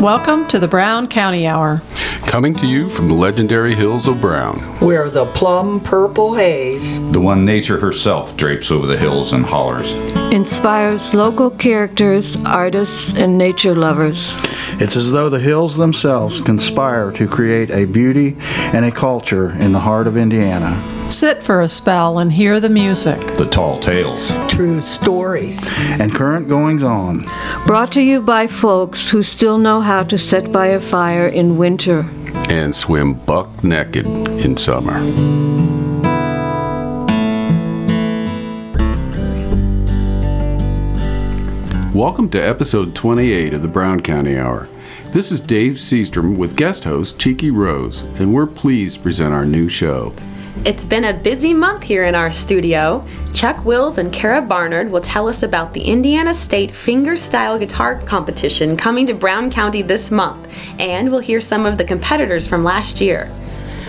Welcome to the Brown County Hour. Coming to you from the legendary hills of Brown. Where the plum purple haze, the one nature herself drapes over the hills and hollers, inspires local characters, artists, and nature lovers. It's as though the hills themselves conspire to create a beauty and a culture in the heart of Indiana. Sit for a spell and hear the music, the tall tales, true stories, and current goings on. Brought to you by folks who still know how to set by a fire in winter and swim buck naked in summer. Welcome to episode 28 of the Brown County Hour. This is Dave Seastrom with guest host Cheeky Rose, and we're pleased to present our new show. It's been a busy month here in our studio. Chuck Wills and Kara Barnard will tell us about the Indiana State Fingerstyle Guitar Competition coming to Brown County this month, and we'll hear some of the competitors from last year.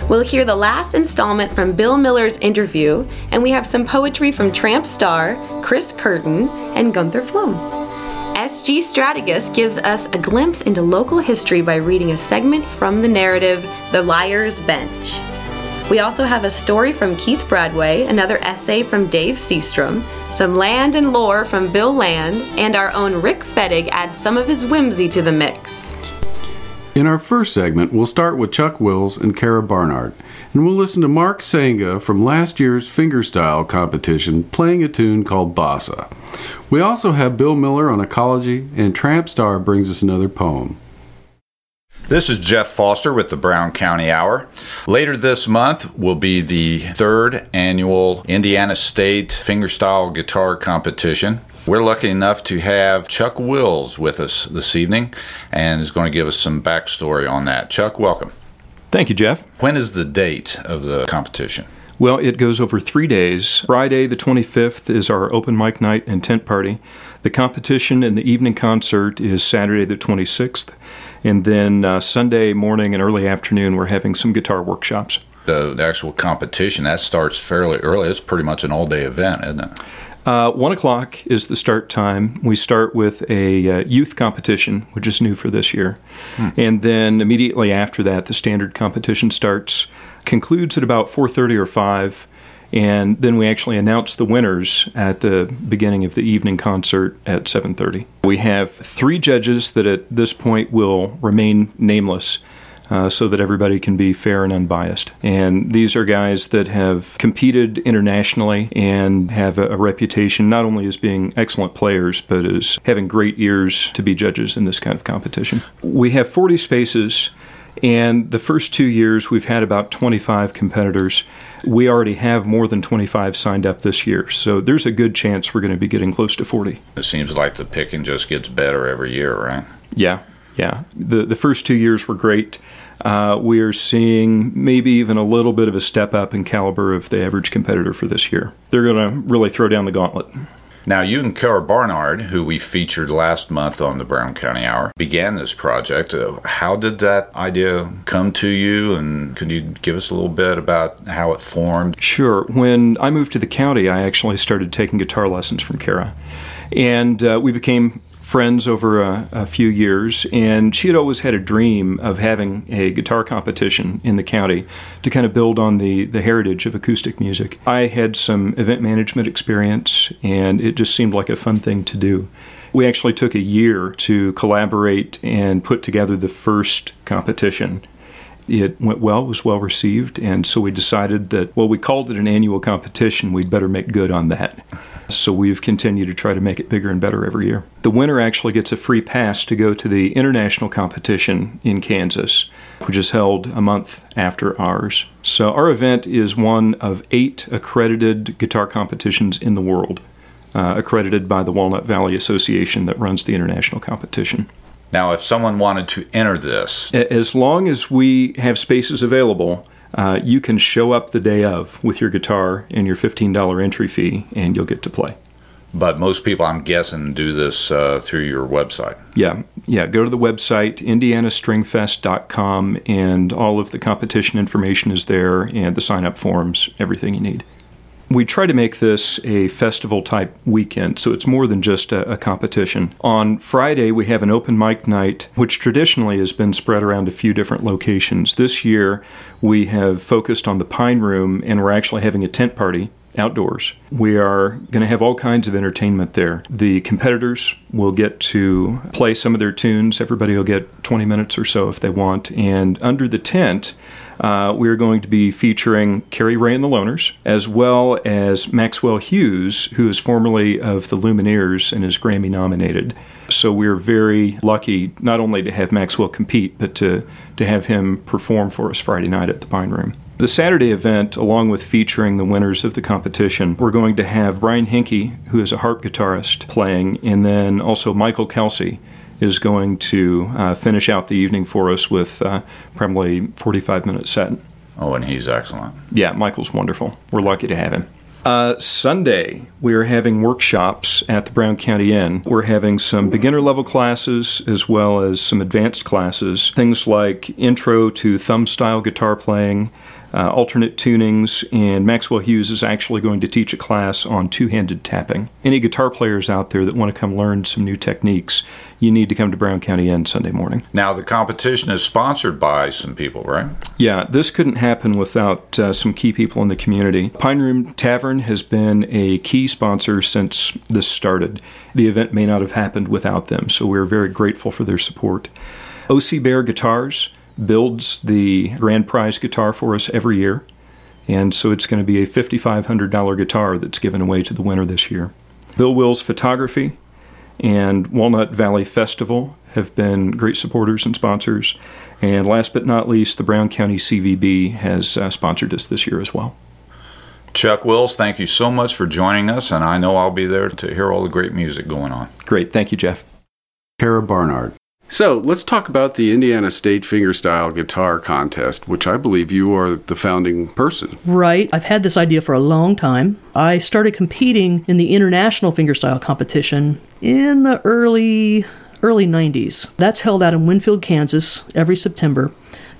We'll hear the last installment from Bill Miller's interview, and we have some poetry from Tramp Star, Chris Curtin, and Gunther Flum. S.G. Stratigus gives us a glimpse into local history by reading a segment from the narrative The Liar's Bench. We also have a story from Keith Bradway, another essay from Dave Seastrom, some land and lore from Bill Land, and our own Rick Fettig adds some of his whimsy to the mix. In our first segment, we'll start with Chuck Wills and Kara Barnard, and we'll listen to Mark Sanga from last year's fingerstyle competition playing a tune called Bossa. We also have Bill Miller on ecology, and Tramp Star brings us another poem. This is Jeff Foster with the Brown County Hour. Later this month will be the third annual Indiana State Fingerstyle Guitar Competition. We're lucky enough to have Chuck Wills with us this evening and is going to give us some backstory on that. Chuck, welcome. Thank you, Jeff. When is the date of the competition? Well, it goes over three days. Friday, the 25th, is our open mic night and tent party. The competition and the evening concert is Saturday, the 26th. And then uh, Sunday morning and early afternoon, we're having some guitar workshops. The, the, actual competition, that starts fairly early. It's pretty much an all day event, isn't it? Uh, one o'clock is the start time. We start with a uh, youth competition, which is new for this year. Hmm. And then immediately after that, the standard competition starts, concludes at about 4.30 or 5 and then we actually announce the winners at the beginning of the evening concert at 7:30. We have three judges that at this point will remain nameless. Uh, so that everybody can be fair and unbiased. And these are guys that have competed internationally and have a, a, reputation not only as being excellent players, but as having great ears to be judges in this kind of competition. We have 40 spaces, and the first two years we've had about 25 competitors. We already have more than 25 signed up this year, so there's a good chance we're going to be getting close to 40. It seems like the picking just gets better every year, right? Yeah, yeah. The, the first two years were great. Uh, we are seeing maybe even a little bit of a step up in caliber of the average competitor for this year. They're going to really throw down the gauntlet. Now, you and Kara Barnard, who we featured last month on the Brown County Hour, began this project. Uh, how did that idea come to you? And could you give us a little bit about how it formed? Sure. When I moved to the county, I actually started taking guitar lessons from Kara. And uh, we became friends over a, a, few years, and she had always had a dream of having a guitar competition in the county to kind of build on the, the heritage of acoustic music. I had some event management experience, and it just seemed like a fun thing to do. We actually took a year to collaborate and put together the first competition. It went well, was well received, and so we decided that, well, we called it an annual competition, we'd better make good on that. So we've continued to try to make it bigger and better every year. The winner actually gets a free pass to go to the international competition in Kansas, which is held a month after ours. So our event is one of eight accredited guitar competitions in the world, uh, accredited by the Walnut Valley Association that runs the international competition. Now, if someone wanted to enter this, as long as we have spaces available, uh, you can show up the day of with your guitar and your $15 entry fee, and you'll get to play. But most people, I'm guessing, do this uh, through your website. Yeah, yeah. Go to the website, indianastringfest.com, and all of the competition information is there, and the sign up forms, everything you need. We try to make this a festival type weekend, so it's more than just a, a, competition. On Friday, we have an open mic night, which traditionally has been spread around a few different locations. This year, we have focused on the Pine Room, and we're actually having a tent party outdoors. We are going to have all kinds of entertainment there. The competitors will get to play some of their tunes. Everybody will get 20 minutes or so if they want. And under the tent, uh, we're going to be featuring Carrie Ray and the Loners, as well as Maxwell Hughes, who is formerly of the Lumineers and is Grammy nominated. So we're very lucky not only to have Maxwell compete, but to, to have him perform for us Friday night at the Pine Room. The Saturday event, along with featuring the winners of the competition, we're going to have Brian Hinkey, who is a harp guitarist, playing, and then also Michael Kelsey is going to uh, finish out the evening for us with uh, probably 45 minute set. Oh, and he's excellent. Yeah, Michael's wonderful. We're lucky to have him. Uh, Sunday, we are having workshops at the Brown County Inn. We're having some beginner level classes as well as some advanced classes. Things like intro to thumb style guitar playing, uh, alternate tunings, and Maxwell Hughes is actually going to teach a class on two handed tapping. Any guitar players out there that want to come learn some new techniques, you need to come to Brown County Inn Sunday morning. Now, the competition is sponsored by some people, right? Yeah, this couldn't happen without uh, some key people in the community. Pine Room Tavern has been a key sponsor since this started. The event may not have happened without them, so we're very grateful for their support. OC Bear Guitars builds the grand prize guitar for us every year. And so it's going to be a $5,500 guitar that's given away to the winner this year. Bill Wills Photography and Walnut Valley Festival have been great supporters and sponsors. And last but not least, the Brown County CVB has uh, sponsored us this year as well. Chuck Wills, thank you so much for joining us, and I know I'll be there to hear all the great music going on. Great. Thank you, Jeff. Kara Barnard. So let's talk about the Indiana State Fingerstyle Guitar Contest, which I believe you are the founding person. Right. I've had this idea for a long time. I started competing in the international fingerstyle competition in the early early 90s. That's held out in Winfield, Kansas every September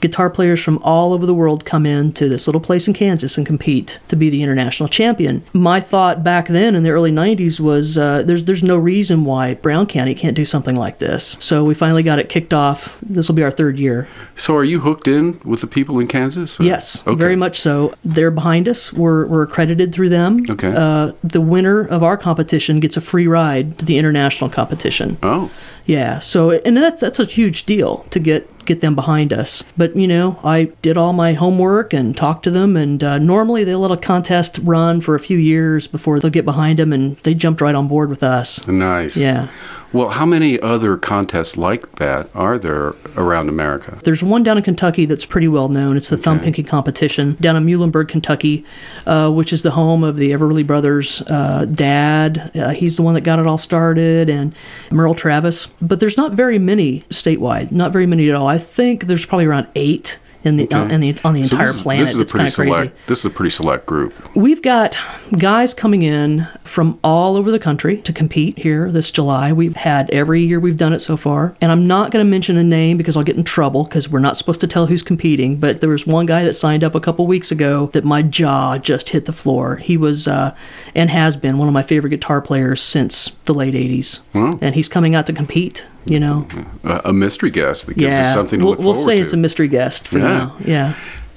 guitar players from all over the world come in to this little place in Kansas and compete to be the international champion. My thought back then in the early 90s was uh, there's there's no reason why Brown County can't do something like this. So we finally got it kicked off. This will be our third year. So are you hooked in with the people in Kansas? Or? Yes, okay. very much so. They're behind us. We're, we're accredited through them. Okay. Uh, the winner of our competition gets a free ride to the international competition. Oh. Yeah. So and that's that's a huge deal to get get them behind us. But you know, I did all my homework and talked to them, and uh, normally they let a contest run for a few years before they'll get behind them, and they jumped right on board with us. Nice. Yeah. Well, how many other contests like that are there around America? There's one down in Kentucky that's pretty well known. It's the okay. Thumb Picking Competition down in Muhlenberg, Kentucky, uh, which is the home of the Everly Brothers' uh, dad. Uh, he's the one that got it all started, and Merle Travis. But there's not very many statewide, not very many at all. I think there's probably around eight in the, okay. on, in the on the so entire this, planet. This is it's kind of crazy. This is a pretty select group. We've got guys coming in from all over the country to compete here this July. We've had every year we've done it so far, and I'm not going to mention a name because I'll get in trouble because we're not supposed to tell who's competing. But there was one guy that signed up a couple weeks ago that my jaw just hit the floor. He was uh, and has been one of my favorite guitar players since the late '80s, wow. and he's coming out to compete you know. A, mystery guest that gives yeah. us something to we'll, look we'll forward say to. it's a mystery guest for yeah. now. Yeah.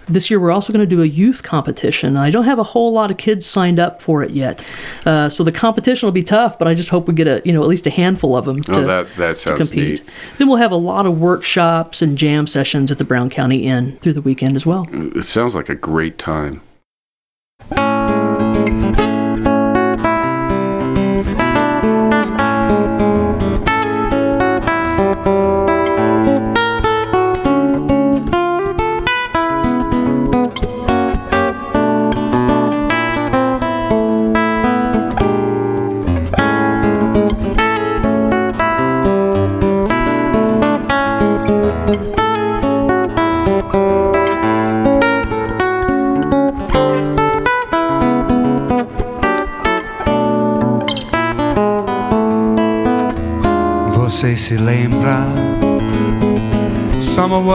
This year, we're also going to do a youth competition. I don't have a whole lot of kids signed up for it yet, uh, so the competition will be tough. But I just hope we get a you know at least a handful of them to, oh, that, that to compete. Neat. Then we'll have a lot of workshops and jam sessions at the Brown County Inn through the weekend as well. It sounds like a great time.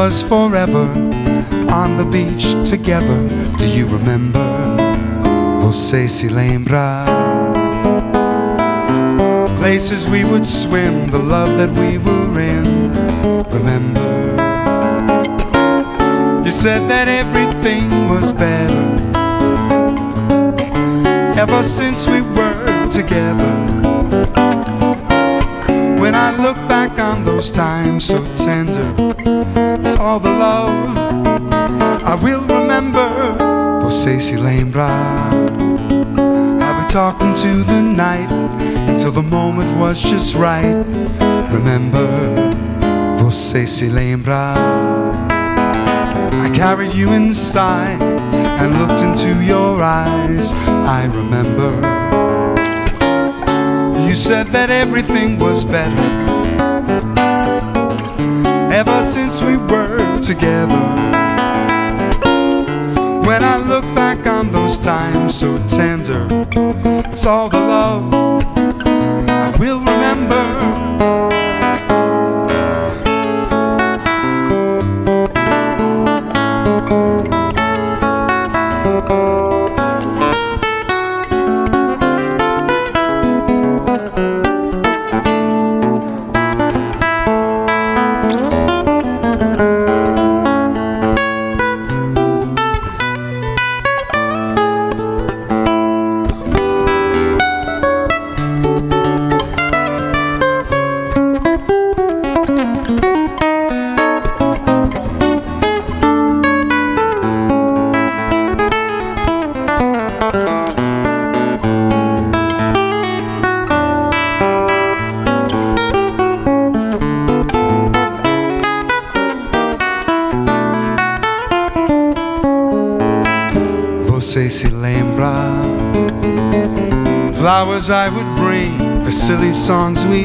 Was forever on the beach together. Do you remember? Você se lembra? Places we would swim, the love that we were in. Remember? You said that everything was better ever since we were together. When I look back on those times so tender, love I will remember. Você se lembra? How we talking to the night until the moment was just right. Remember? Você se lembra? I carried you inside and looked into your eyes. I remember. You said that everything was better since we were together. When I look back on those times so tender, it's all the love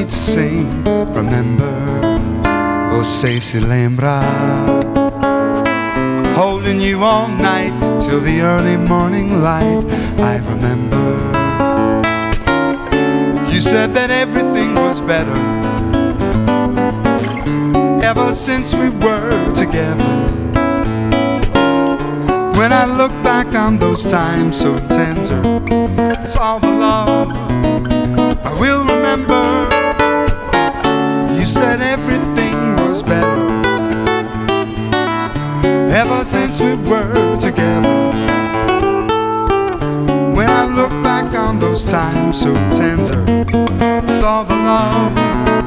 we'd sing. Remember? Você se lembra? Holding you all night till the early morning light. I remember. You said that everything was better ever since we were together. When I look back on those times so tender, it's all the love since we were together. When I look back on those times so tender, it's all the love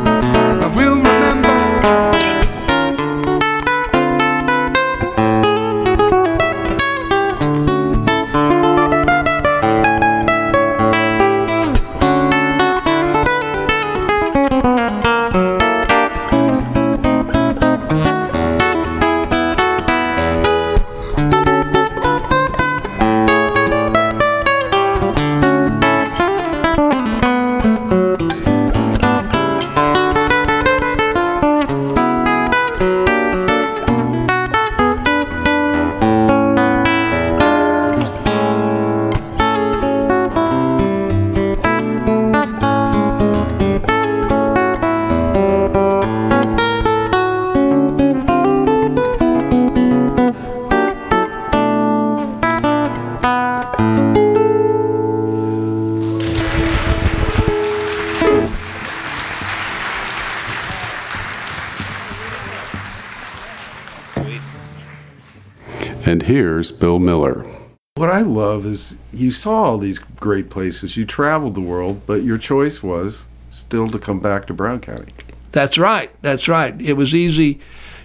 And here's Bill Miller. What I love is you saw all these great places. You traveled the world, but your choice was still to come back to Brown County. That's right. That's right. It was easy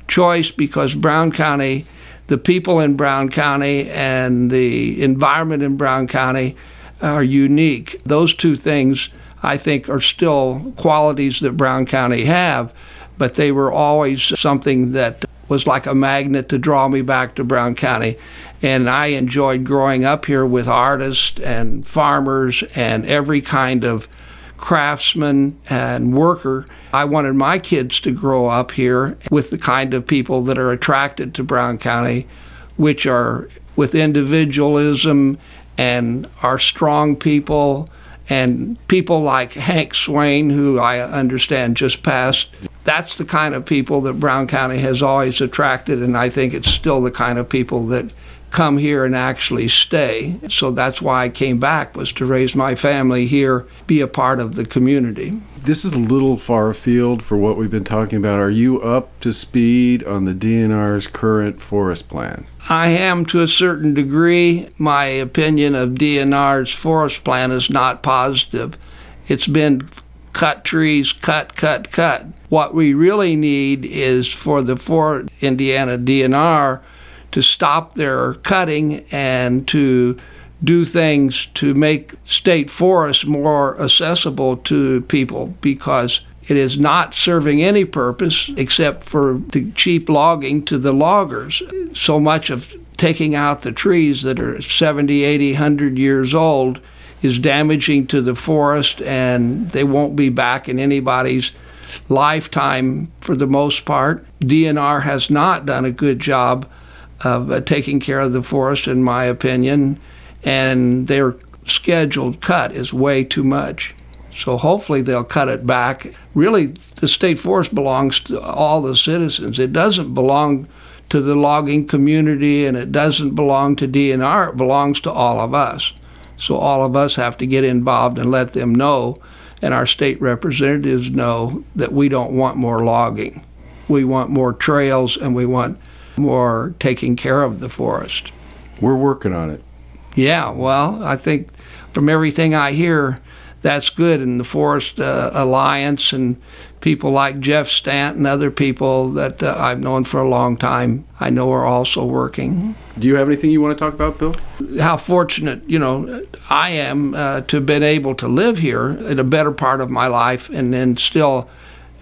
choice because Brown County, the people in Brown County and the environment in Brown County are unique. Those two things I think are still qualities that Brown County have, but they were always something that was like a magnet to draw me back to Brown County. And I enjoyed growing up here with artists and farmers and every kind of craftsman and worker. I wanted my kids to grow up here with the kind of people that are attracted to Brown County, which are with individualism and are strong people and people like Hank Swain, who I understand just passed. That's the kind of people that Brown County has always attracted, and I think it's still the kind of people that come here and actually stay. So that's why I came back was to raise my family here, be a part of the community. This is a little far afield for what we've been talking about. Are you up to speed on the DNR's current forest plan? I am to a certain degree. My opinion of DNR's forest plan is not positive. It's been cut trees, cut, cut, cut. What we really need is for the Fort Indiana DNR to stop their cutting and to do things to make state forests more accessible to people because it is not serving any purpose except for the cheap logging to the loggers. So much of taking out the trees that are 70, 80, 100 years old is damaging to the forest and they won't be back in anybody's lifetime for the most part. DNR has not done a good job of uh, taking care of the forest, in my opinion, and their scheduled cut is way too much. So hopefully they'll cut it back. Really, the state forest belongs to all the citizens. It doesn't belong to the logging community and it doesn't belong to DNR. It belongs to all of us. So all of us have to get involved and let them know, and our state representatives know that we don't want more logging. We want more trails and we want more taking care of the forest. We're working on it. Yeah, well, I think from everything I hear, that's good. And the Forest uh, Alliance and people like Jeff Stant and other people that uh, I've known for a long time, I know are also working. Do you have anything you want to talk about, Bill? How fortunate, you know, I am uh, to have been able to live here in a better part of my life and then still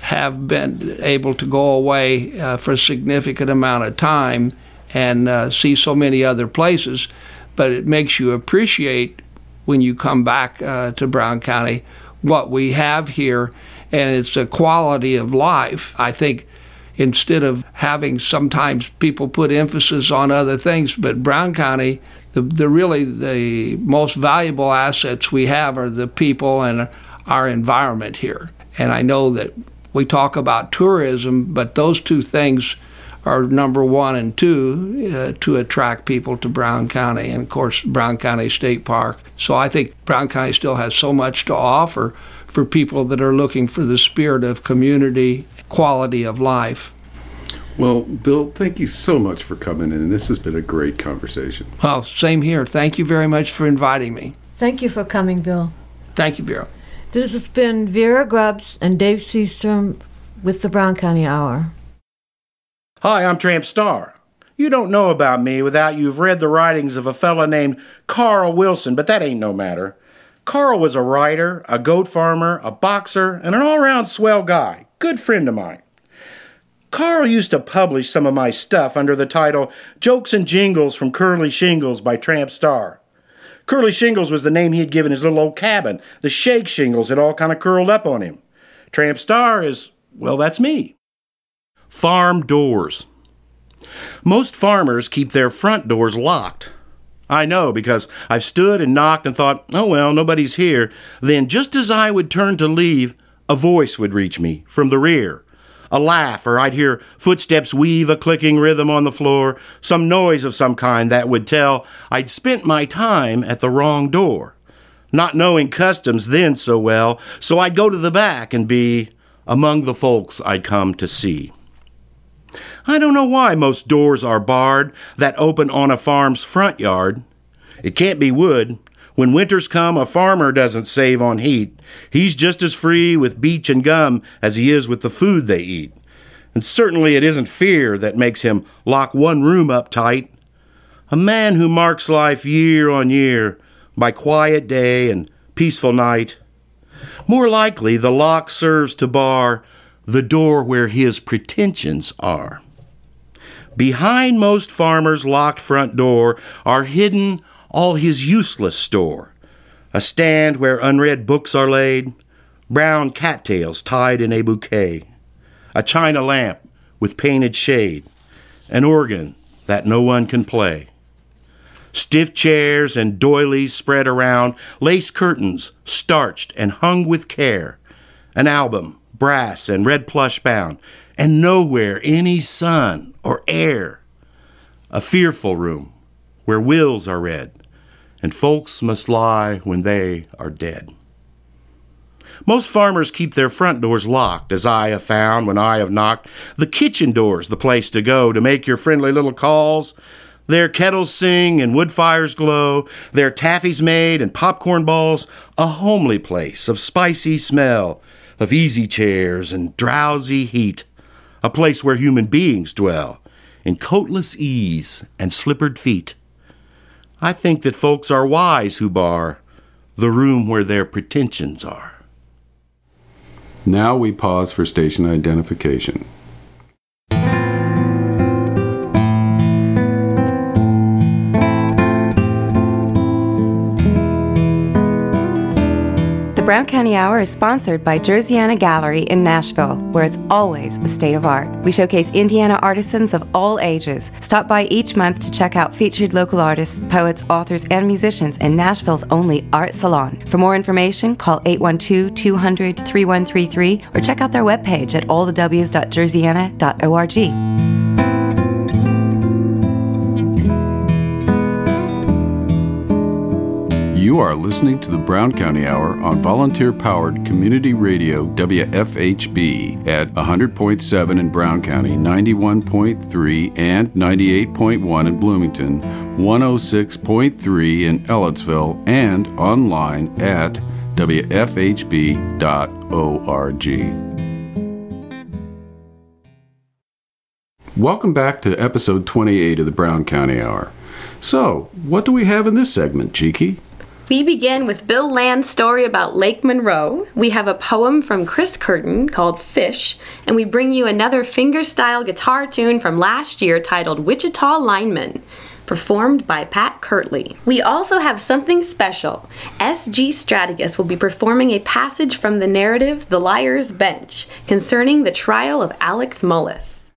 have been able to go away uh, for a significant amount of time and uh, see so many other places. But it makes you appreciate when you come back uh, to Brown County what we have here, and it's a quality of life. I think instead of having sometimes people put emphasis on other things, but Brown County, the, the really the most valuable assets we have are the people and our environment here. And I know that we talk about tourism, but those two things are number one and two uh, to attract people to Brown County, and of course, Brown County State Park. So I think Brown County still has so much to offer for people that are looking for the spirit of community, quality of life. Well, Bill, thank you so much for coming in. This has been a great conversation. Well, same here. Thank you very much for inviting me. Thank you for coming, Bill. Thank you, Vera. This has been Vera Grubbs and Dave Seastrom with the Brown County Hour. Hi, I'm Tramp Star. You don't know about me without you've read the writings of a fellow named Carl Wilson, but that ain't no matter. Carl was a writer, a goat farmer, a boxer, and an all round swell guy. Good friend of mine. Carl used to publish some of my stuff under the title Jokes and Jingles from Curly Shingles by Tramp Star. Curly Shingles was the name he had given his little old cabin. The shake shingles had all kind of curled up on him. Tramp Star is, well, that's me. Farm doors. Most farmers keep their front doors locked. I know because I've stood and knocked and thought, oh well, nobody's here. Then, just as I would turn to leave, a voice would reach me from the rear. A laugh, or I'd hear footsteps weave a clicking rhythm on the floor, some noise of some kind that would tell I'd spent my time at the wrong door. Not knowing customs then so well, so I'd go to the back and be among the folks I'd come to see. I don't know why most doors are barred that open on a farm's front yard. It can't be wood. When winters come, a farmer doesn't save on heat. He's just as free with beech and gum as he is with the food they eat. And certainly it isn't fear that makes him lock one room up tight. A man who marks life year on year by quiet day and peaceful night. More likely, the lock serves to bar the door where his pretensions are. Behind most farmers' locked front door are hidden all his useless store a stand where unread books are laid, brown cattails tied in a bouquet, a china lamp with painted shade, an organ that no one can play. Stiff chairs and doilies spread around, lace curtains starched and hung with care, an album, brass and red plush bound, and nowhere any sun or air. A fearful room where wills are read, and folks must lie when they are dead. Most farmers keep their front doors locked, as I have found when I have knocked. The kitchen door's the place to go to make your friendly little calls. Their kettles sing and wood fires glow, their taffies made and popcorn balls, a homely place of spicy smell, of easy chairs and drowsy heat, a place where human beings dwell, in coatless ease and slippered feet. I think that folks are wise who bar the room where their pretensions are. Now we pause for station identification. The Brown County Hour is sponsored by Jersiana Gallery in Nashville, where it's always a state of art. We showcase Indiana artisans of all ages. Stop by each month to check out featured local artists, poets, authors, and musicians in Nashville's only art salon. For more information, call 812 200 3133 or check out their webpage at allthews.jersiana.org. You are listening to the Brown County Hour on volunteer powered community radio WFHB at 100.7 in Brown County, 91.3 and 98.1 in Bloomington, 106.3 in Ellettsville, and online at WFHB.org. Welcome back to episode 28 of the Brown County Hour. So, what do we have in this segment, Cheeky? We begin with Bill Land's story about Lake Monroe. We have a poem from Chris Curtin called Fish, and we bring you another fingerstyle guitar tune from last year titled Wichita Lineman, performed by Pat Kirtley. We also have something special. S.G. Stratigus will be performing a passage from the narrative The Liar's Bench concerning the trial of Alex Mullis.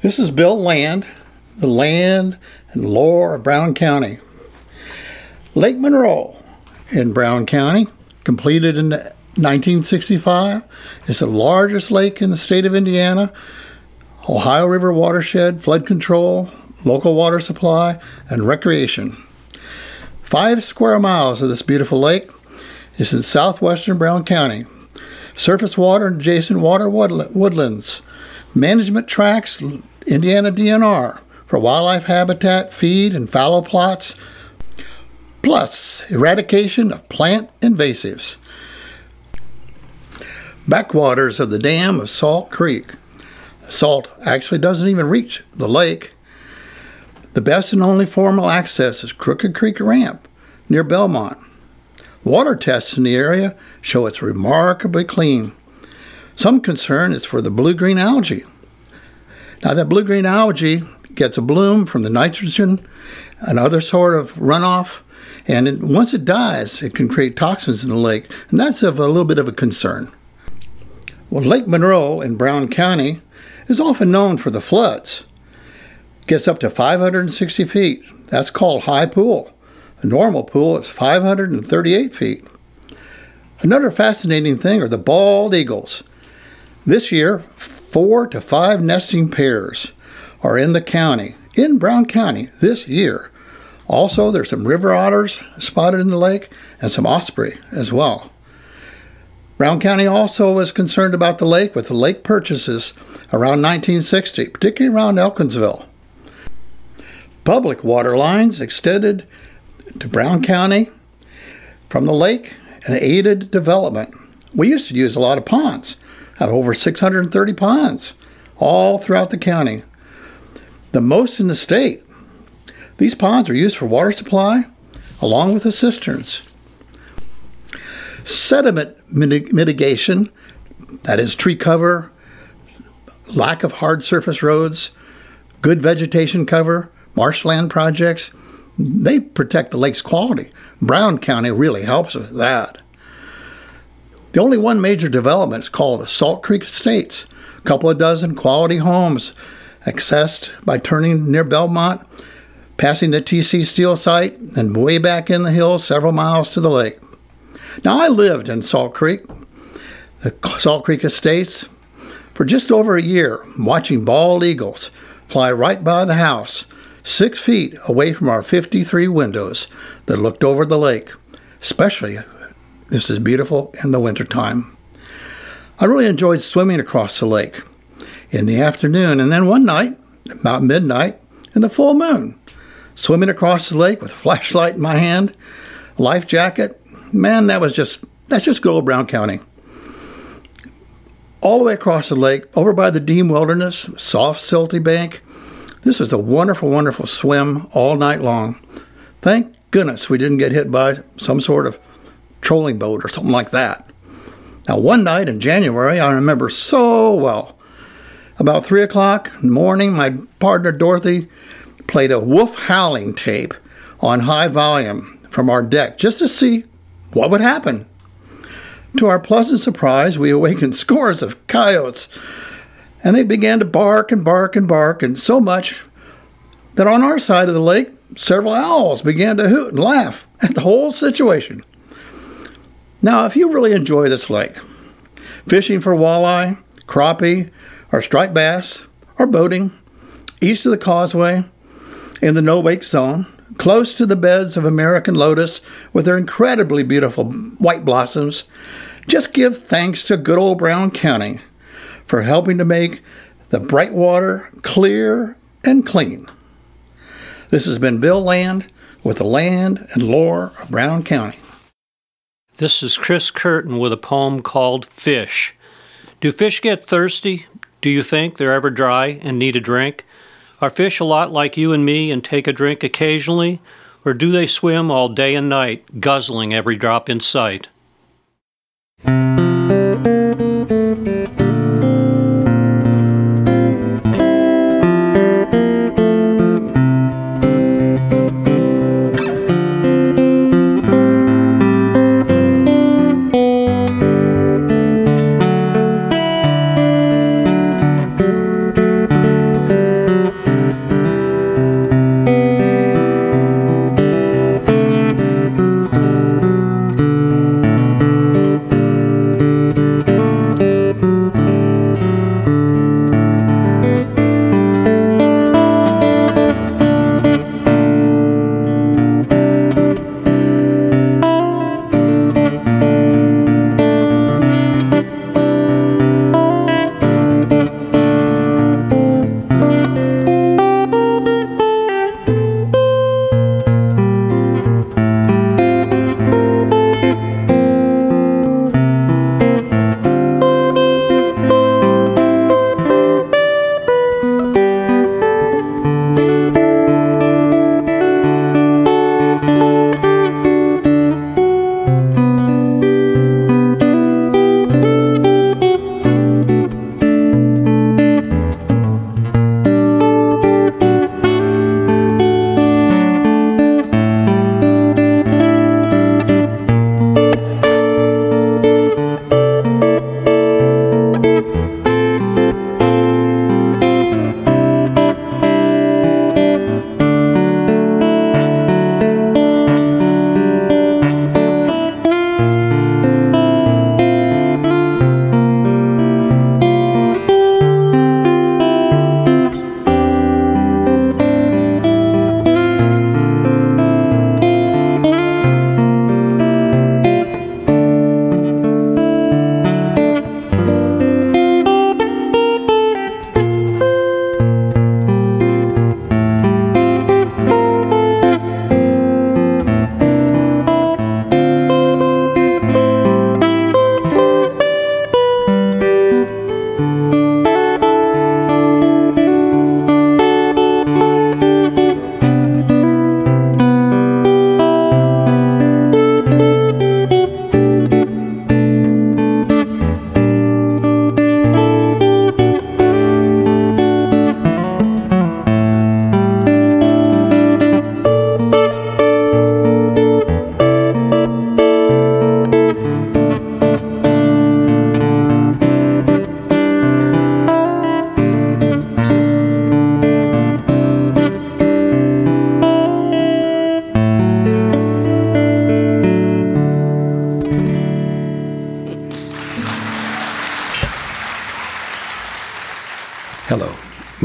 This is Bill Land, the land and lore of Brown County. Lake Monroe in Brown County, completed in 1965, is the largest lake in the state of Indiana. Ohio River watershed, flood control, local water supply, and recreation. Five square miles of this beautiful lake is in southwestern Brown County. Surface water and adjacent water woodlands. Management tracts, Indiana DNR, for wildlife habitat, feed, and fallow plots plus eradication of plant invasives. Backwaters of the dam of Salt Creek. Salt actually doesn't even reach the lake. The best and only formal access is Crooked Creek Ramp near Belmont. Water tests in the area show it's remarkably clean. Some concern is for the blue green algae. Now, that blue green algae gets a bloom from the nitrogen and other sort of runoff and it, once it dies, it can create toxins in the lake, and that's of a little bit of a concern. Well, Lake Monroe in Brown County is often known for the floods. It gets up to 560 feet. That's called high pool. A normal pool is 538 feet. Another fascinating thing are the bald eagles. This year, four to five nesting pairs are in the county, in Brown County, this year. Also, there's some river otters spotted in the lake and some osprey as well. Brown County also was concerned about the lake with the lake purchases around 1960, particularly around Elkinsville. Public water lines extended to Brown County from the lake and aided development. We used to use a lot of ponds, have over 630 ponds all throughout the county, the most in the state. These ponds are used for water supply along with the cisterns. Sediment mitigation, that is, tree cover, lack of hard surface roads, good vegetation cover, marshland projects, they protect the lake's quality. Brown County really helps with that. The only one major development is called the Salt Creek Estates. A couple of dozen quality homes accessed by turning near Belmont passing the TC Steele site and way back in the hills several miles to the lake. Now, I lived in Salt Creek, the Salt Creek Estates, for just over a year, watching bald eagles fly right by the house, six feet away from our 53 windows that looked over the lake. Especially, this is beautiful in the wintertime. I really enjoyed swimming across the lake in the afternoon, and then one night, about midnight, in the full moon, swimming across the lake with a flashlight in my hand, life jacket. Man, that was just that's just good old Brown County. All the way across the lake, over by the Deam Wilderness, soft, silty bank. This was a wonderful, wonderful swim all night long. Thank goodness we didn't get hit by some sort of trolling boat or something like that. Now, one night in January, I remember so well. About 3 o'clock in the morning, my partner Dorothy played a wolf howling tape on high volume from our deck just to see what would happen. To our pleasant surprise, we awakened scores of coyotes, and they began to bark and bark and bark, and so much that on our side of the lake, several owls began to hoot and laugh at the whole situation. Now, if you really enjoy this lake, fishing for walleye, crappie, or striped bass, or boating, east of the causeway, in the no wake zone, close to the beds of American lotus with their incredibly beautiful white blossoms, just give thanks to good old Brown County for helping to make the bright water clear and clean. This has been Bill Land with the land and lore of Brown County. This is Chris Curtin with a poem called Fish. Do fish get thirsty? Do you think they're ever dry and need a drink? Are fish a lot like you and me and take a drink occasionally? Or do they swim all day and night, guzzling every drop in sight?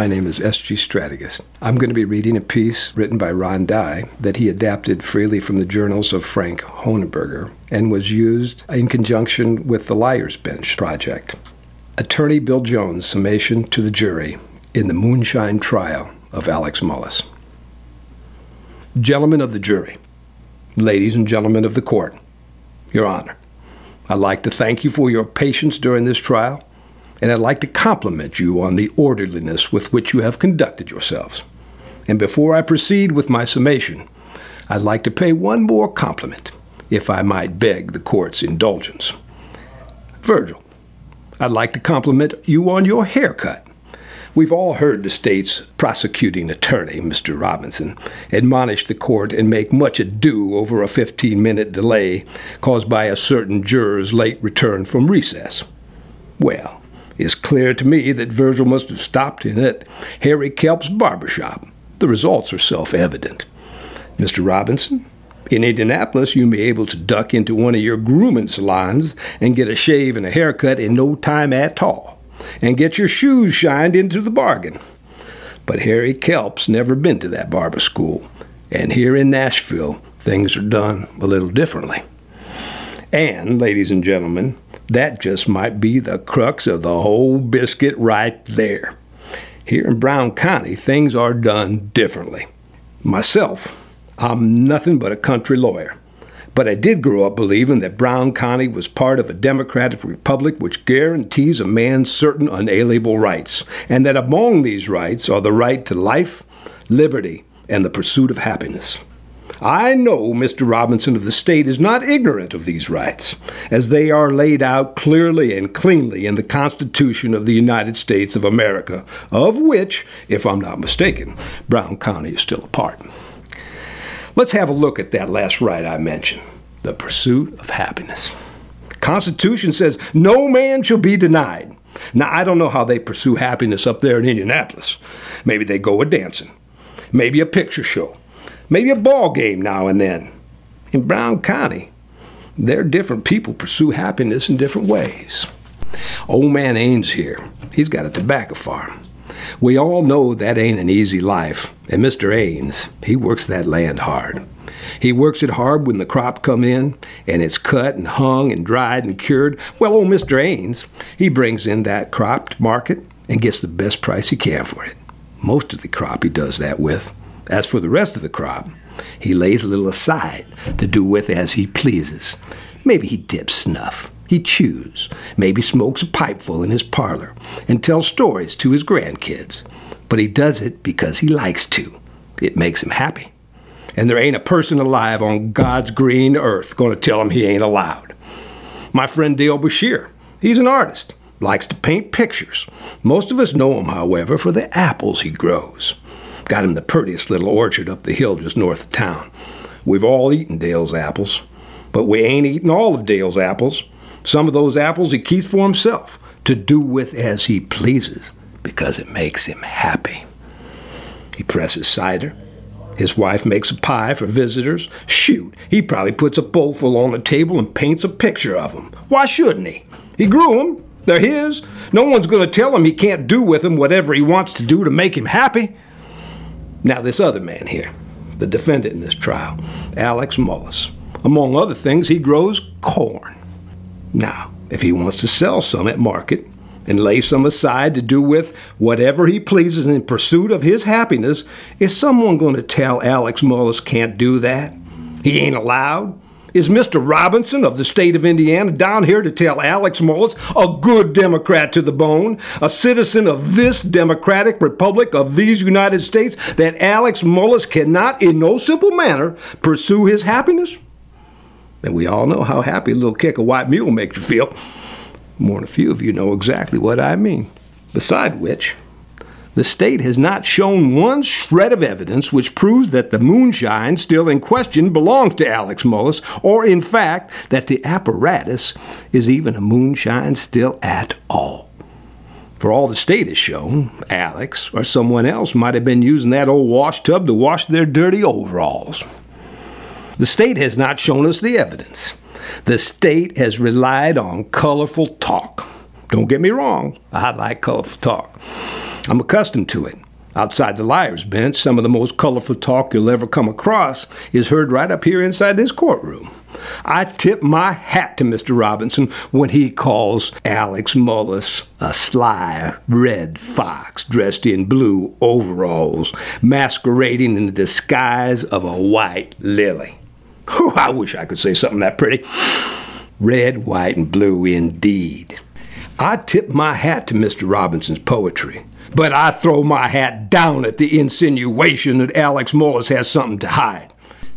Name is S.G. Stratigus. I'm going to be reading a piece written by Ron Dye that he adapted freely from the journals of Frank Hohenberger and was used in conjunction with the Liar's Bench project. Attorney Bill Jones' summation to the jury in the moonshine trial of Alex Mullis. Gentlemen of the jury, ladies and gentlemen of the court, Your Honor, I'd like to thank you for your patience during this trial, and I'd like to compliment you on the orderliness with which you have conducted yourselves. And before I proceed with my summation, I'd like to pay one more compliment, if I might beg the court's indulgence. Virgil, I'd like to compliment you on your haircut. We've all heard the state's prosecuting attorney, Mr. Robinson, admonish the court and make much ado over a 15 minute delay caused by a certain juror's late return from recess. Well, it's clear to me that Virgil must have stopped in at Harry Kelp's barber shop. The results are self evident. Mr. Robinson, in Indianapolis, you may be able to duck into one of your grooming salons and get a shave and a haircut in no time at all and get your shoes shined into the bargain. But Harry Kelp's never been to that barber school, and here in Nashville, things are done a little differently. And, ladies and gentlemen, that just might be the crux of the whole biscuit right there. Here in Brown County, things are done differently. Myself, I'm nothing but a country lawyer. But I did grow up believing that Brown County was part of a democratic republic which guarantees a man certain unalienable rights, and that among these rights are the right to life, liberty, and the pursuit of happiness. I know Mr. Robinson of the state is not ignorant of these rights, as they are laid out clearly and cleanly in the Constitution of the United States of America, of which, if I'm not mistaken, Brown County is still a part. Let's have a look at that last right I mentioned the pursuit of happiness. Constitution says no man shall be denied. Now, I don't know how they pursue happiness up there in Indianapolis. Maybe they go a dancing, maybe a picture show, maybe a ball game now and then. In Brown County, there are different people pursue happiness in different ways. Old man Ains here, he's got a tobacco farm. We all know that ain't an easy life, and Mr. Ains, he works that land hard. He works it hard when the crop come in, and it's cut and hung and dried and cured. Well, old Mr. Ains, he brings in that crop to market and gets the best price he can for it. Most of the crop he does that with. As for the rest of the crop, he lays a little aside to do with as he pleases. Maybe he dips snuff. He chews, maybe smokes a pipeful in his parlor, and tells stories to his grandkids. But he does it because he likes to. It makes him happy. And there ain't a person alive on God's green earth going to tell him he ain't allowed. My friend Dale Bessire, he's an artist, likes to paint pictures. Most of us know him, however, for the apples he grows. Got him the prettiest little orchard up the hill just north of town. We've all eaten Dale's apples, but we ain't eaten all of Dale's apples. Some of those apples he keeps for himself to do with as he pleases because it makes him happy. He presses cider. His wife makes a pie for visitors. Shoot, he probably puts a bowlful on the table and paints a picture of them. Why shouldn't he? He grew them. They're his. No one's going to tell him he can't do with them whatever he wants to do to make him happy. Now, this other man here, the defendant in this trial, Alex Mullis, among other things, he grows corn. Now, if he wants to sell some at market and lay some aside to do with whatever he pleases in pursuit of his happiness, is someone going to tell Alex Mullis can't do that? He ain't allowed? Is Mr. Robinson of the state of Indiana down here to tell Alex Mullis, a good Democrat to the bone, a citizen of this Democratic Republic of these United States, that Alex Mullis cannot in no simple manner pursue his happiness? And we all know how happy a little kick of white mule makes you feel. More than a few of you know exactly what I mean. Beside which, the state has not shown one shred of evidence which proves that the moonshine still in question belongs to Alex Mullis, or in fact, that the apparatus is even a moonshine still at all. For all the state has shown, Alex or someone else might have been using that old wash tub to wash their dirty overalls. The state has not shown us the evidence. The state has relied on colorful talk. Don't get me wrong, I like colorful talk. I'm accustomed to it. Outside the liar's bench, some of the most colorful talk you'll ever come across is heard right up here inside this courtroom. I tip my hat to Mr. Robinson when he calls Alex Mullis a sly red fox dressed in blue overalls, masquerading in the disguise of a white lily. Whew, I wish I could say something that pretty. Red, white, and blue indeed. I tip my hat to Mr. Robinson's poetry, but I throw my hat down at the insinuation that Alex Mullis has something to hide.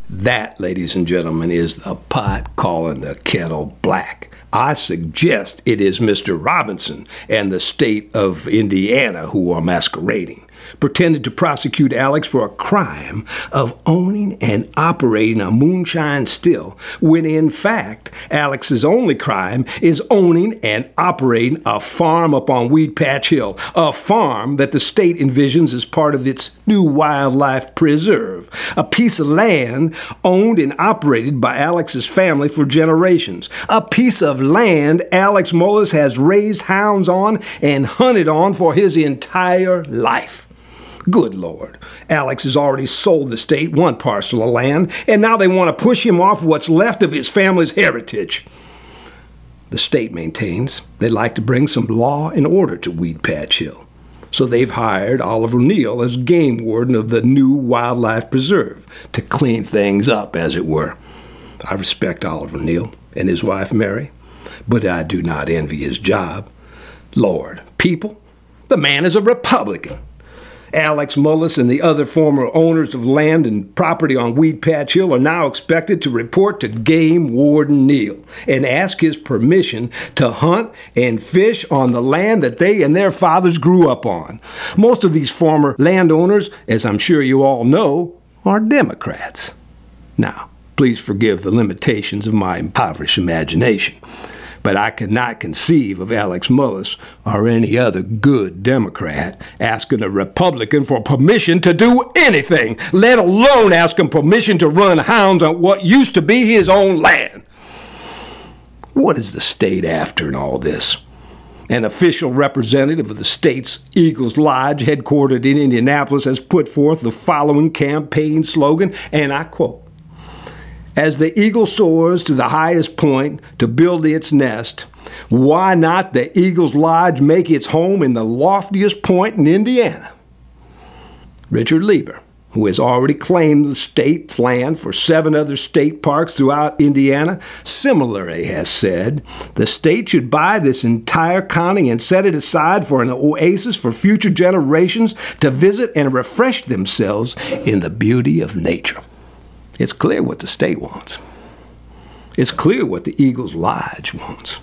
That, ladies and gentlemen, is the pot calling the kettle black. I suggest it is Mr. Robinson and the state of Indiana who are masquerading pretended to prosecute Alex for a crime of owning and operating a moonshine still, when in fact, Alex's only crime is owning and operating a farm up on Weed Patch Hill, a farm that the state envisions as part of its new wildlife preserve, a piece of land owned and operated by Alex's family for generations, a piece of land Alex Mullis has raised hounds on and hunted on for his entire life. Good Lord. Alex has already sold the state one parcel of land, and now they want to push him off what's left of his family's heritage. The state maintains they'd like to bring some law and order to Weed Patch Hill. So they've hired Oliver Neal as game warden of the new wildlife preserve to clean things up, as it were. I respect Oliver Neal and his wife Mary, but I do not envy his job. Lord, people, the man is a Republican. Alex Mullis and the other former owners of land and property on Weed Patch Hill are now expected to report to Game Warden Neal and ask his permission to hunt and fish on the land that they and their fathers grew up on. Most of these former landowners, as I'm sure you all know, are Democrats. Now, please forgive the limitations of my impoverished imagination but I cannot conceive of Alex Mullis or any other good Democrat asking a Republican for permission to do anything, let alone asking permission to run hounds on what used to be his own land. What is the state after in all this? An official representative of the state's Eagles Lodge, headquartered in Indianapolis, has put forth the following campaign slogan, and I quote as the eagle soars to the highest point to build its nest, why not the Eagle's Lodge make its home in the loftiest point in Indiana? Richard Lieber, who has already claimed the state's land for seven other state parks throughout Indiana, similarly has said the state should buy this entire county and set it aside for an oasis for future generations to visit and refresh themselves in the beauty of nature. It's clear what the state wants. It's clear what the Eagles Lodge wants.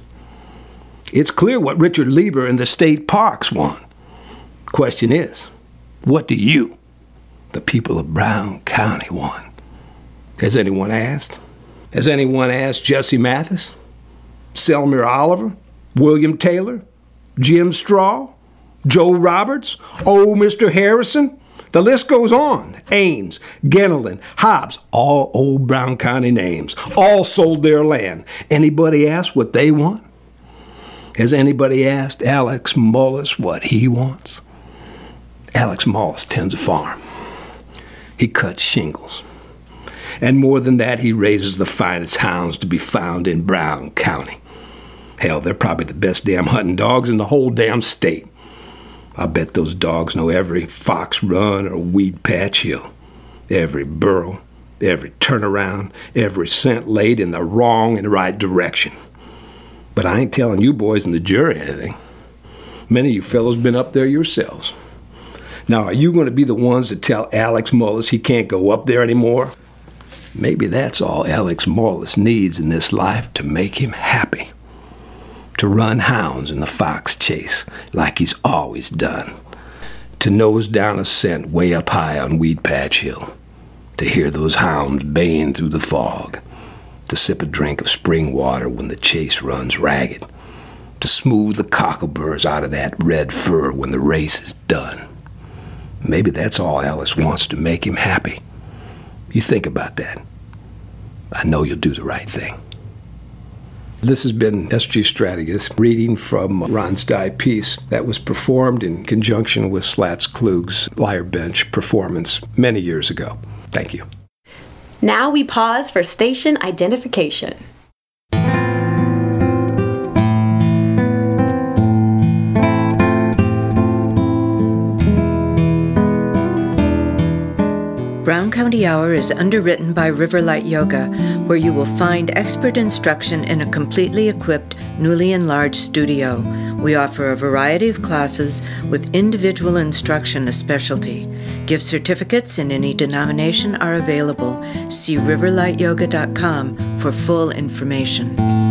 It's clear what Richard Lieber and the state parks want. Question is, what do you, the people of Brown County, want? Has anyone asked? Has anyone asked Jesse Mathis, Selmer Oliver, William Taylor, Jim Straw, Joe Roberts, old Mr. Harrison, the list goes on. Ains, Genelin, Hobbs, all old Brown County names, all sold their land. Anybody ask what they want? Has anybody asked Alex Mullis what he wants? Alex Mullis tends a farm. He cuts shingles. And more than that, he raises the finest hounds to be found in Brown County. Hell, they're probably the best damn hunting dogs in the whole damn state. I bet those dogs know every fox run or weed patch hill, every burrow, every turnaround, every scent laid in the wrong and right direction. But I ain't telling you boys in the jury anything. Many of you fellows been up there yourselves. Now, are you going to be the ones to tell Alex Mullis he can't go up there anymore? Maybe that's all Alex Mullis needs in this life to make him happy to run hounds in the fox chase like he's always done, to nose down a scent way up high on Weed Patch Hill, to hear those hounds baying through the fog, to sip a drink of spring water when the chase runs ragged, to smooth the cockleburs out of that red fur when the race is done. Maybe that's all Alex wants to make him happy. You think about that. I know you'll do the right thing. This has been S.G. Stratigus reading from Ron Dye's piece that was performed in conjunction with Slats Klug's Lyre Bench performance many years ago. Thank you. Now we pause for station identification. Brown County Hour is underwritten by Riverlight Yoga, where you will find expert instruction in a completely equipped, newly enlarged studio. We offer a variety of classes with individual instruction a specialty. Gift certificates in any denomination are available. See riverlightyoga.com for full information.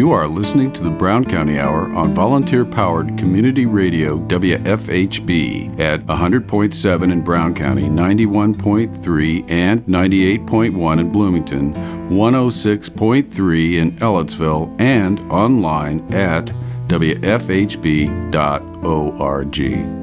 You are listening to the Brown County Hour on volunteer powered community radio WFHB at 100.7 in Brown County, 91.3 and 98.1 in Bloomington, 106.3 in Ellettsville, and online at WFHB.org.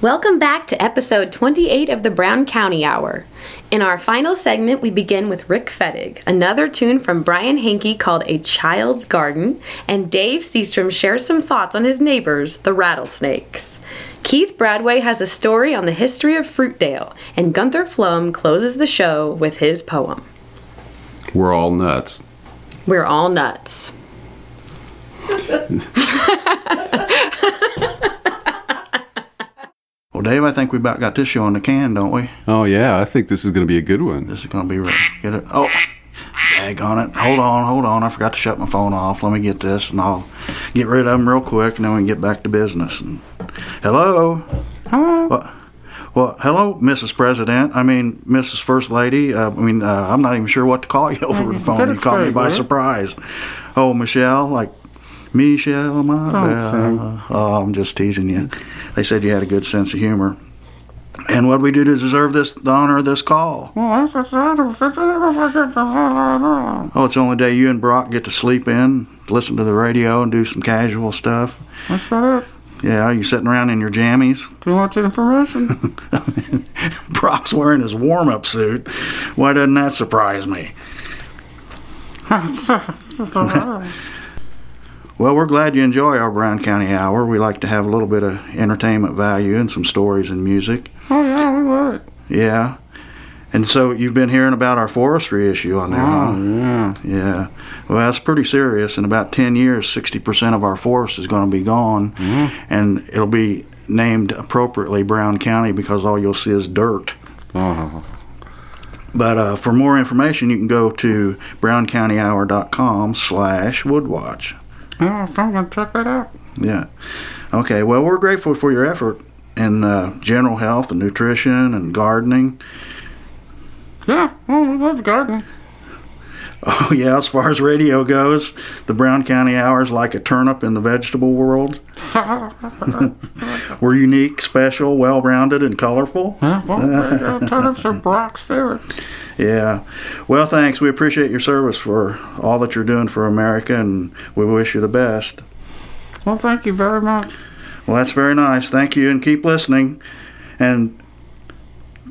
Welcome back to episode 28 of the Brown County Hour. In our final segment, we begin with Rick Fettig, another tune from Brian Hankey called A Child's Garden, and Dave Seastrom shares some thoughts on his neighbors, the rattlesnakes. Keith Bradway has a story on the history of Fruitdale, and Gunther Flum closes the show with his poem. We're all nuts. We're all nuts. Well, Dave, I think we about got this show in the can, don't we? Oh, yeah, I think this is going to be a good one. This is going to be right. Get it? Oh, dag on it. Hold on, hold on. I forgot to shut my phone off. Let me get this, and I'll get rid of them real quick, and then we can get back to business. And, hello? Hello? Well, well, hello, Mrs. President. I mean, Mrs. First Lady. Uh, I mean, uh, I'm not even sure what to call you over the phone. You caught me by surprise. Oh, Michelle, like Michelle, oh, my belle. Oh, I'm just teasing you. They said you had a good sense of humor. And what we do to deserve this, the honor of this call? Oh, it's the only day you and Brock get to sleep in, listen to the radio, and do some casual stuff. That's about it. Yeah, you sitting around in your jammies? Too much information. Brock's wearing his warm-up suit. Why doesn't that surprise me? Well, we're glad you enjoy our Brown County Hour. We like to have a little bit of entertainment value and some stories and music. oh yeah, we would. Yeah. And so you've been hearing about our forestry issue on there, huh? yeah. Yeah. Well, that's pretty serious. In about 10 years, 60% of our forest is going to be gone. And it'll be named appropriately Brown County because all you'll see is dirt. But uh, for more information, you can go to browncountyhour.com slash woodwatch. Yeah, I'm gonna check that out. Yeah. Okay. Well, we're grateful for your effort in uh, general health and nutrition and gardening. Yeah, well, we love gardening. Oh, yeah. As far as radio goes, the Brown County Hour is like a turnip in the vegetable world. We're unique, special, well rounded, and colorful. Yeah, well, there you go. turnips are Brock's favorite. Yeah. Well, thanks. We appreciate your service for all that you're doing for America, and we wish you the best. Well, thank you very much. Well, that's very nice. Thank you, and keep listening. And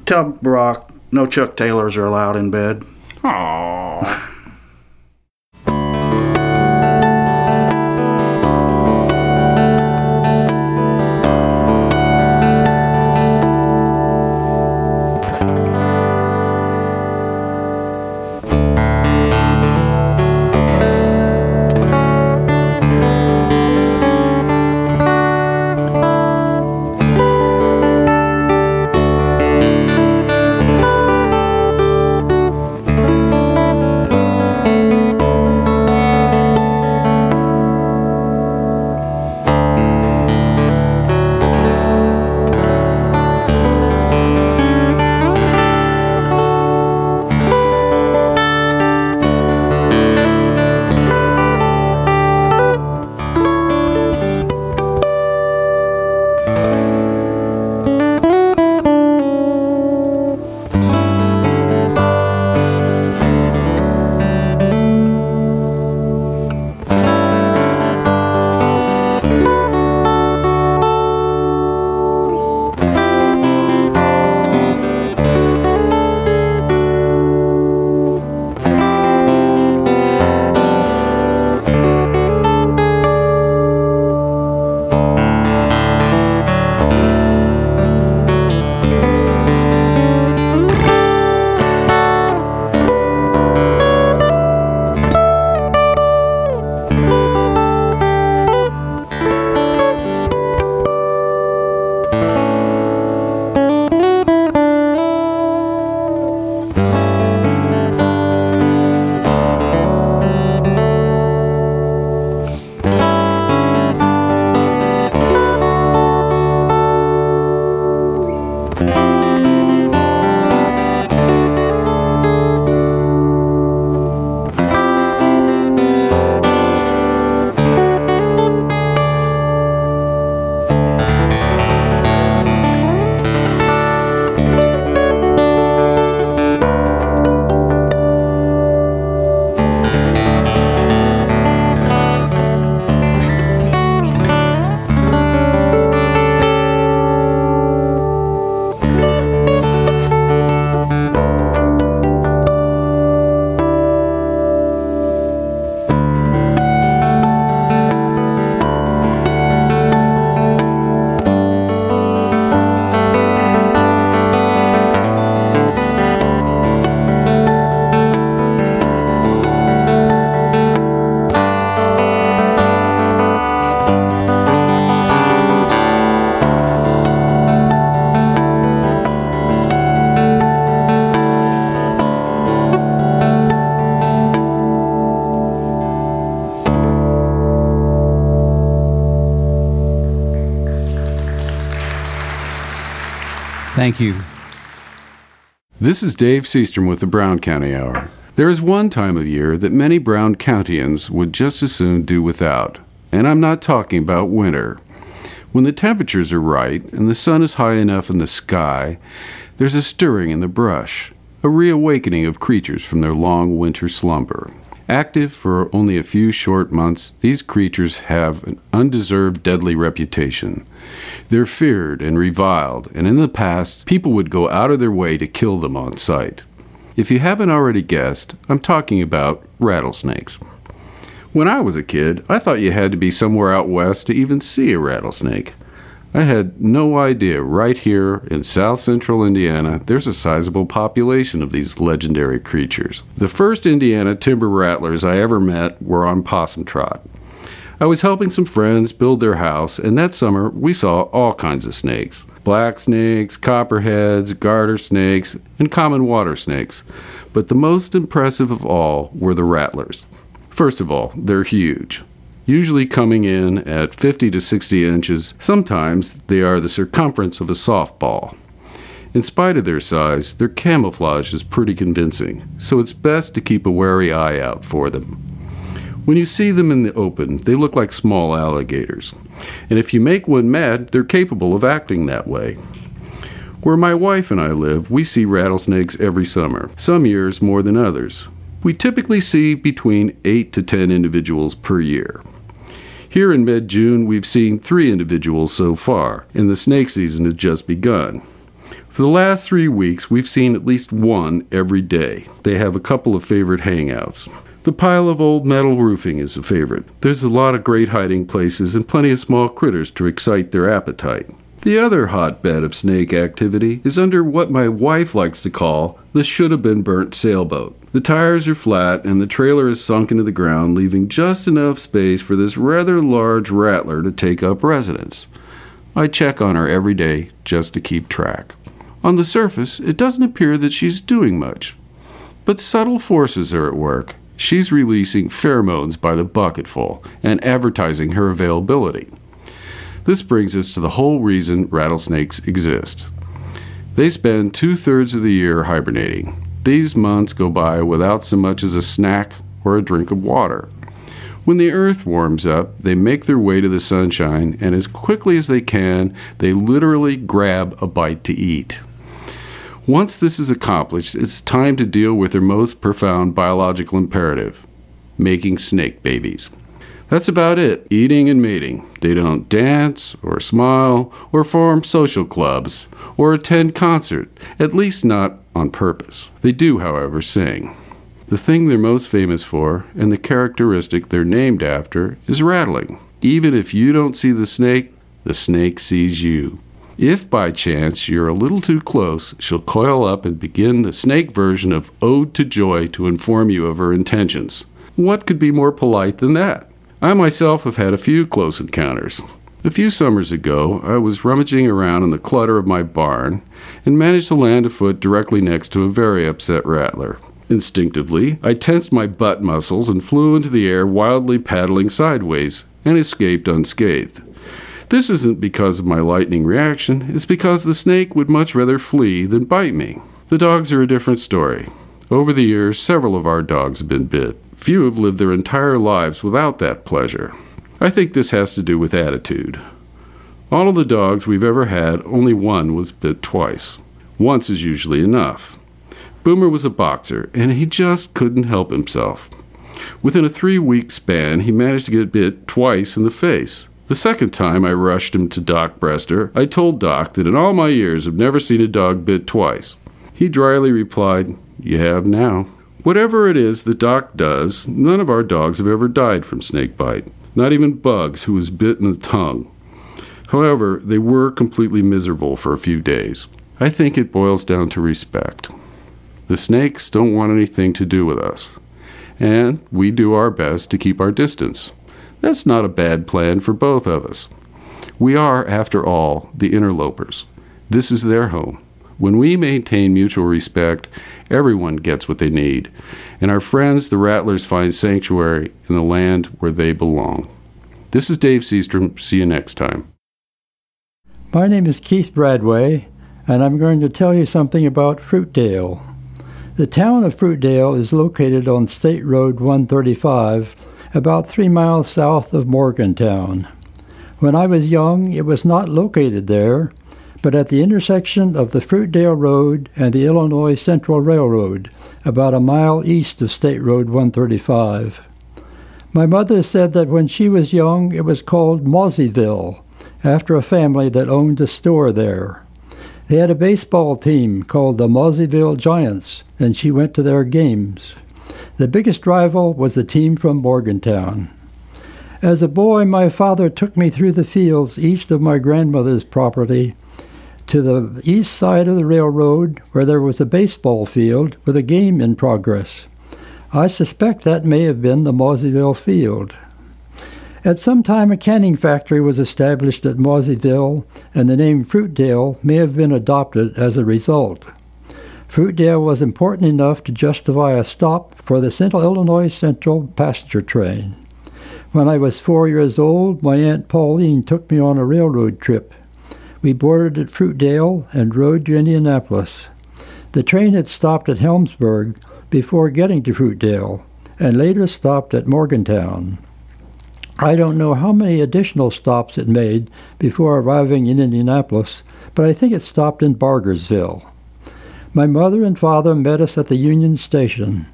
tell Brock no Chuck Taylors are allowed in bed. Aww. Thank you. This is Dave Seastrom with the Brown County Hour. There is one time of year that many Brown Countyans would just as soon do without, and I'm not talking about winter. When the temperatures are right and the sun is high enough in the sky, there's a stirring in the brush, a reawakening of creatures from their long winter slumber. Active for only a few short months, these creatures have an undeserved deadly reputation. They're feared and reviled, and in the past, people would go out of their way to kill them on sight. If you haven't already guessed, I'm talking about rattlesnakes. When I was a kid, I thought you had to be somewhere out west to even see a rattlesnake. I had no idea right here in south central Indiana there's a sizable population of these legendary creatures. The first Indiana timber rattlers I ever met were on Possum Trot. I was helping some friends build their house, and that summer we saw all kinds of snakes black snakes, copperheads, garter snakes, and common water snakes. But the most impressive of all were the rattlers. First of all, they're huge usually coming in at 50 to 60 inches. Sometimes they are the circumference of a softball. In spite of their size, their camouflage is pretty convincing, so it's best to keep a wary eye out for them. When you see them in the open, they look like small alligators, and if you make one mad, they're capable of acting that way. Where my wife and I live, we see rattlesnakes every summer, some years more than others. We typically see between 8 to 10 individuals per year. Here in mid June, we've seen three individuals so far, and the snake season has just begun. For the last three weeks, we've seen at least one every day. They have a couple of favorite hangouts. The pile of old metal roofing is a favorite. There's a lot of great hiding places and plenty of small critters to excite their appetite. The other hotbed of snake activity is under what my wife likes to call the should have been burnt sailboat. The tires are flat and the trailer is sunk into the ground, leaving just enough space for this rather large rattler to take up residence. I check on her every day just to keep track. On the surface, it doesn't appear that she's doing much. But subtle forces are at work. She's releasing pheromones by the bucketful and advertising her availability. This brings us to the whole reason rattlesnakes exist. They spend two thirds of the year hibernating, these months go by without so much as a snack or a drink of water. When the earth warms up, they make their way to the sunshine, and as quickly as they can, they literally grab a bite to eat. Once this is accomplished, it's time to deal with their most profound biological imperative making snake babies. That's about it eating and mating. They don't dance, or smile, or form social clubs, or attend concert, at least not on purpose. They do, however, sing. The thing they're most famous for, and the characteristic they're named after, is rattling. Even if you don't see the snake, the snake sees you. If by chance you're a little too close, she'll coil up and begin the snake version of Ode to Joy to inform you of her intentions. What could be more polite than that? I myself have had a few close encounters. A few summers ago, I was rummaging around in the clutter of my barn and managed to land a foot directly next to a very upset rattler. Instinctively, I tensed my butt muscles and flew into the air, wildly paddling sideways, and escaped unscathed. This isn't because of my lightning reaction, it's because the snake would much rather flee than bite me. The dogs are a different story. Over the years, several of our dogs have been bit. Few have lived their entire lives without that pleasure. I think this has to do with attitude. All of the dogs we've ever had, only one was bit twice. Once is usually enough. Boomer was a boxer, and he just couldn't help himself. Within a three week span, he managed to get bit twice in the face. The second time I rushed him to Doc Brester, I told Doc that in all my years I've never seen a dog bit twice. He dryly replied, You have now. Whatever it is that Doc does, none of our dogs have ever died from snake bite not even Bugs, who was bit in the tongue. However, they were completely miserable for a few days. I think it boils down to respect. The snakes don't want anything to do with us, and we do our best to keep our distance. That's not a bad plan for both of us. We are, after all, the interlopers. This is their home. When we maintain mutual respect, everyone gets what they need, and our friends, the rattlers, find sanctuary in the land where they belong. This is Dave Seastrom. See you next time. My name is Keith Bradway. and I'm going to tell you something about Fruitdale. The town of Fruitdale is located on State Road 135, about three miles south of Morgantown. When I was young, it was not located there, but at the intersection of the Fruitdale Road and the Illinois Central Railroad, about a mile east of State Road 135. My mother said that when she was young, it was called Moseyville, after a family that owned a store there. They had a baseball team called the Moseyville Giants, and she went to their games. The biggest rival was the team from Morgantown. As a boy, my father took me through the fields east of my grandmother's property to the east side of the railroad where there was a baseball field with a game in progress. I suspect that may have been the Moseyville Field. At some time, a canning factory was established at Moseyville, and the name Fruitdale may have been adopted as a result. Fruitdale was important enough to justify a stop for the Central Illinois Central passenger train. When I was four years old, my Aunt Pauline took me on a railroad trip. We boarded at Fruitdale and rode to Indianapolis. The train had stopped at Helmsburg before getting to Fruitdale and later stopped at Morgantown. I don't know how many additional stops it made before arriving in Indianapolis, but I think it stopped in Bargersville. My mother and father met us at the Union Station.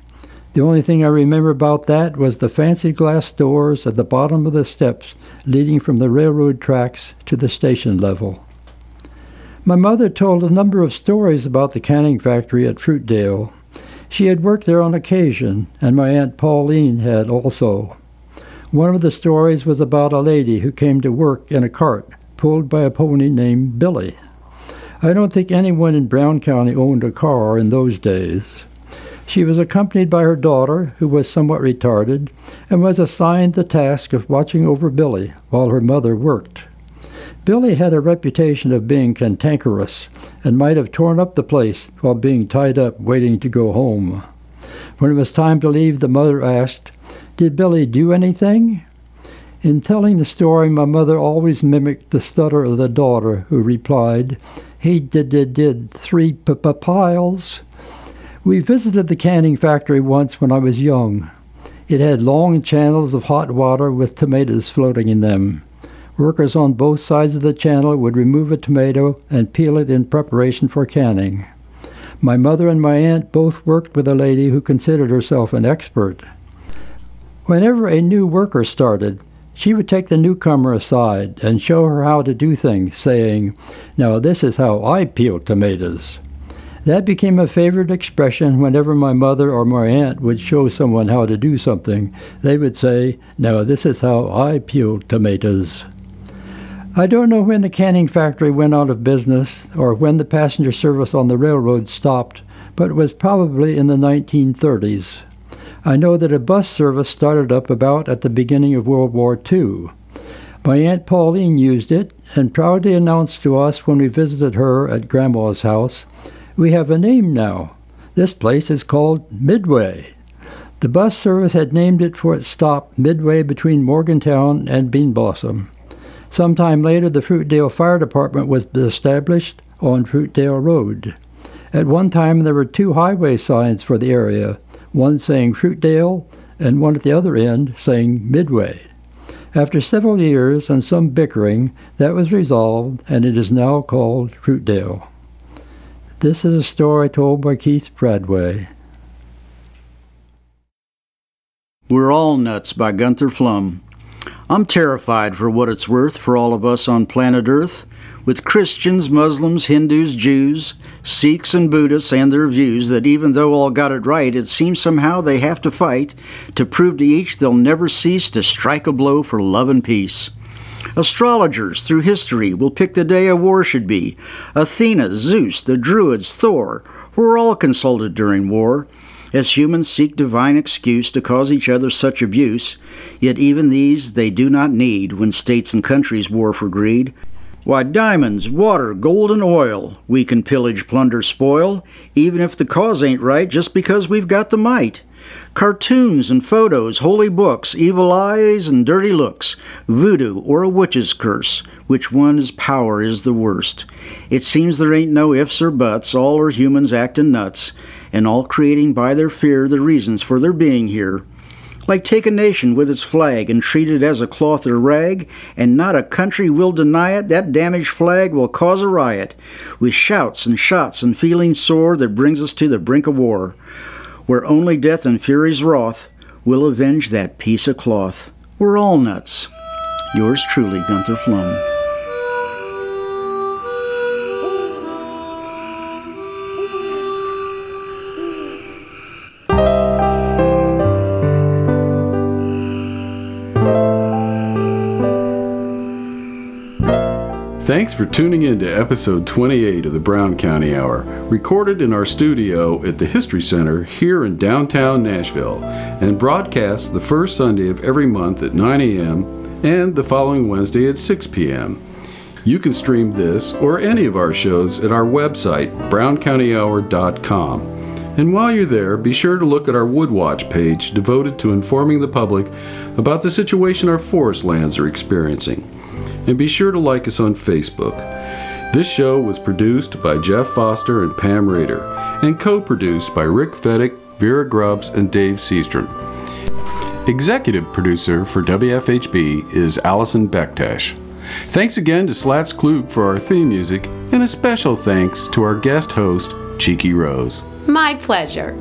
The only thing I remember about that was the fancy glass doors at the bottom of the steps leading from the railroad tracks to the station level. My mother told a number of stories about the canning factory at Fruitdale. She had worked there on occasion, and my Aunt Pauline had also. One of the stories was about a lady who came to work in a cart pulled by a pony named Billy. I don't think anyone in Brown County owned a car in those days. She was accompanied by her daughter, who was somewhat retarded, and was assigned the task of watching over Billy while her mother worked. Billy had a reputation of being cantankerous and might have torn up the place while being tied up waiting to go home. When it was time to leave, the mother asked, Did Billy do anything? In telling the story, my mother always mimicked the stutter of the daughter, who replied, He did, did, did three p- p- piles. We visited the canning factory once when I was young. It had long channels of hot water with tomatoes floating in them. Workers on both sides of the channel would remove a tomato and peel it in preparation for canning. My mother and my aunt both worked with a lady who considered herself an expert. Whenever a new worker started, she would take the newcomer aside and show her how to do things, saying, Now this is how I peel tomatoes. That became a favorite expression whenever my mother or my aunt would show someone how to do something. They would say, Now this is how I peel tomatoes. I don't know when the canning factory went out of business or when the passenger service on the railroad stopped, but it was probably in the 1930s. I know that a bus service started up about at the beginning of World War II. My Aunt Pauline used it and proudly announced to us when we visited her at Grandma's house, We have a name now. This place is called Midway. The bus service had named it for its stop midway between Morgantown and Bean Blossom. Sometime later, the Fruitdale Fire Department was established on Fruitdale Road. At one time, there were two highway signs for the area, one saying Fruitdale and one at the other end saying Midway. After several years and some bickering, that was resolved, and it is now called Fruitdale. This is a story told by Keith Bradway. We're All Nuts by Gunther Flum. I'm terrified for what it's worth for all of us on planet Earth, with Christians, Muslims, Hindus, Jews, Sikhs, and Buddhists and their views that even though all got it right, it seems somehow they have to fight to prove to each they'll never cease to strike a blow for love and peace. Astrologers through history will pick the day a war should be. Athena, Zeus, the Druids, Thor were all consulted during war as humans seek divine excuse to cause each other such abuse, yet even these they do not need when states and countries war for greed. Why, diamonds, water, gold, and oil we can pillage, plunder, spoil, even if the cause ain't right, just because we've got the might. Cartoons and photos, holy books, evil eyes and dirty looks, voodoo or a witch's curse. Which one is power is the worst? It seems there ain't no ifs or buts, all are humans acting nuts, and all creating by their fear the reasons for their being here. Like take a nation with its flag and treat it as a cloth or rag, and not a country will deny it, that damaged flag will cause a riot, with shouts and shots and feelings sore that brings us to the brink of war where only death and fury's wrath will avenge that piece of cloth. We're all nuts. Yours truly, Gunther Flum. Thanks for tuning in to episode 28 of the Brown County Hour, recorded in our studio at the History Center here in downtown Nashville, and broadcast the first Sunday of every month at 9 a.m. and the following Wednesday at 6 p.m. You can stream this or any of our shows at our website, browncountyhour.com. And while you're there, be sure to look at our Woodwatch page devoted to informing the public about the situation our forest lands are experiencing and be sure to like us on Facebook. This show was produced by Jeff Foster and Pam Rader, and co produced by Rick Feddick, Vera Grubbs, and Dave Seastrom. Executive producer for WFHB is Alycin Bektesh. Thanks again to Slats Klug for our theme music, and a special thanks to our guest host, Cheeky Rose. My pleasure.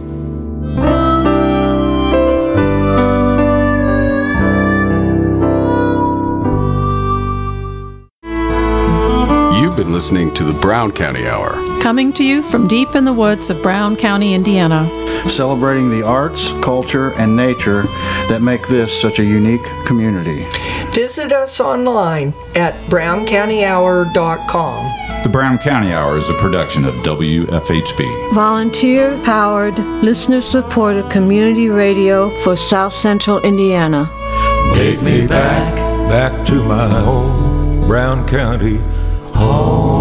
Been listening to the Brown County Hour. Coming to you from deep in the woods of Brown County, Indiana. Celebrating the arts, culture, and nature that make this such a unique community. Visit us online at browncountyhour.com. The Brown County Hour is a production of WFHB. Volunteer powered, listener supported community radio for South Central Indiana. Take me back, back to my home, Brown County home.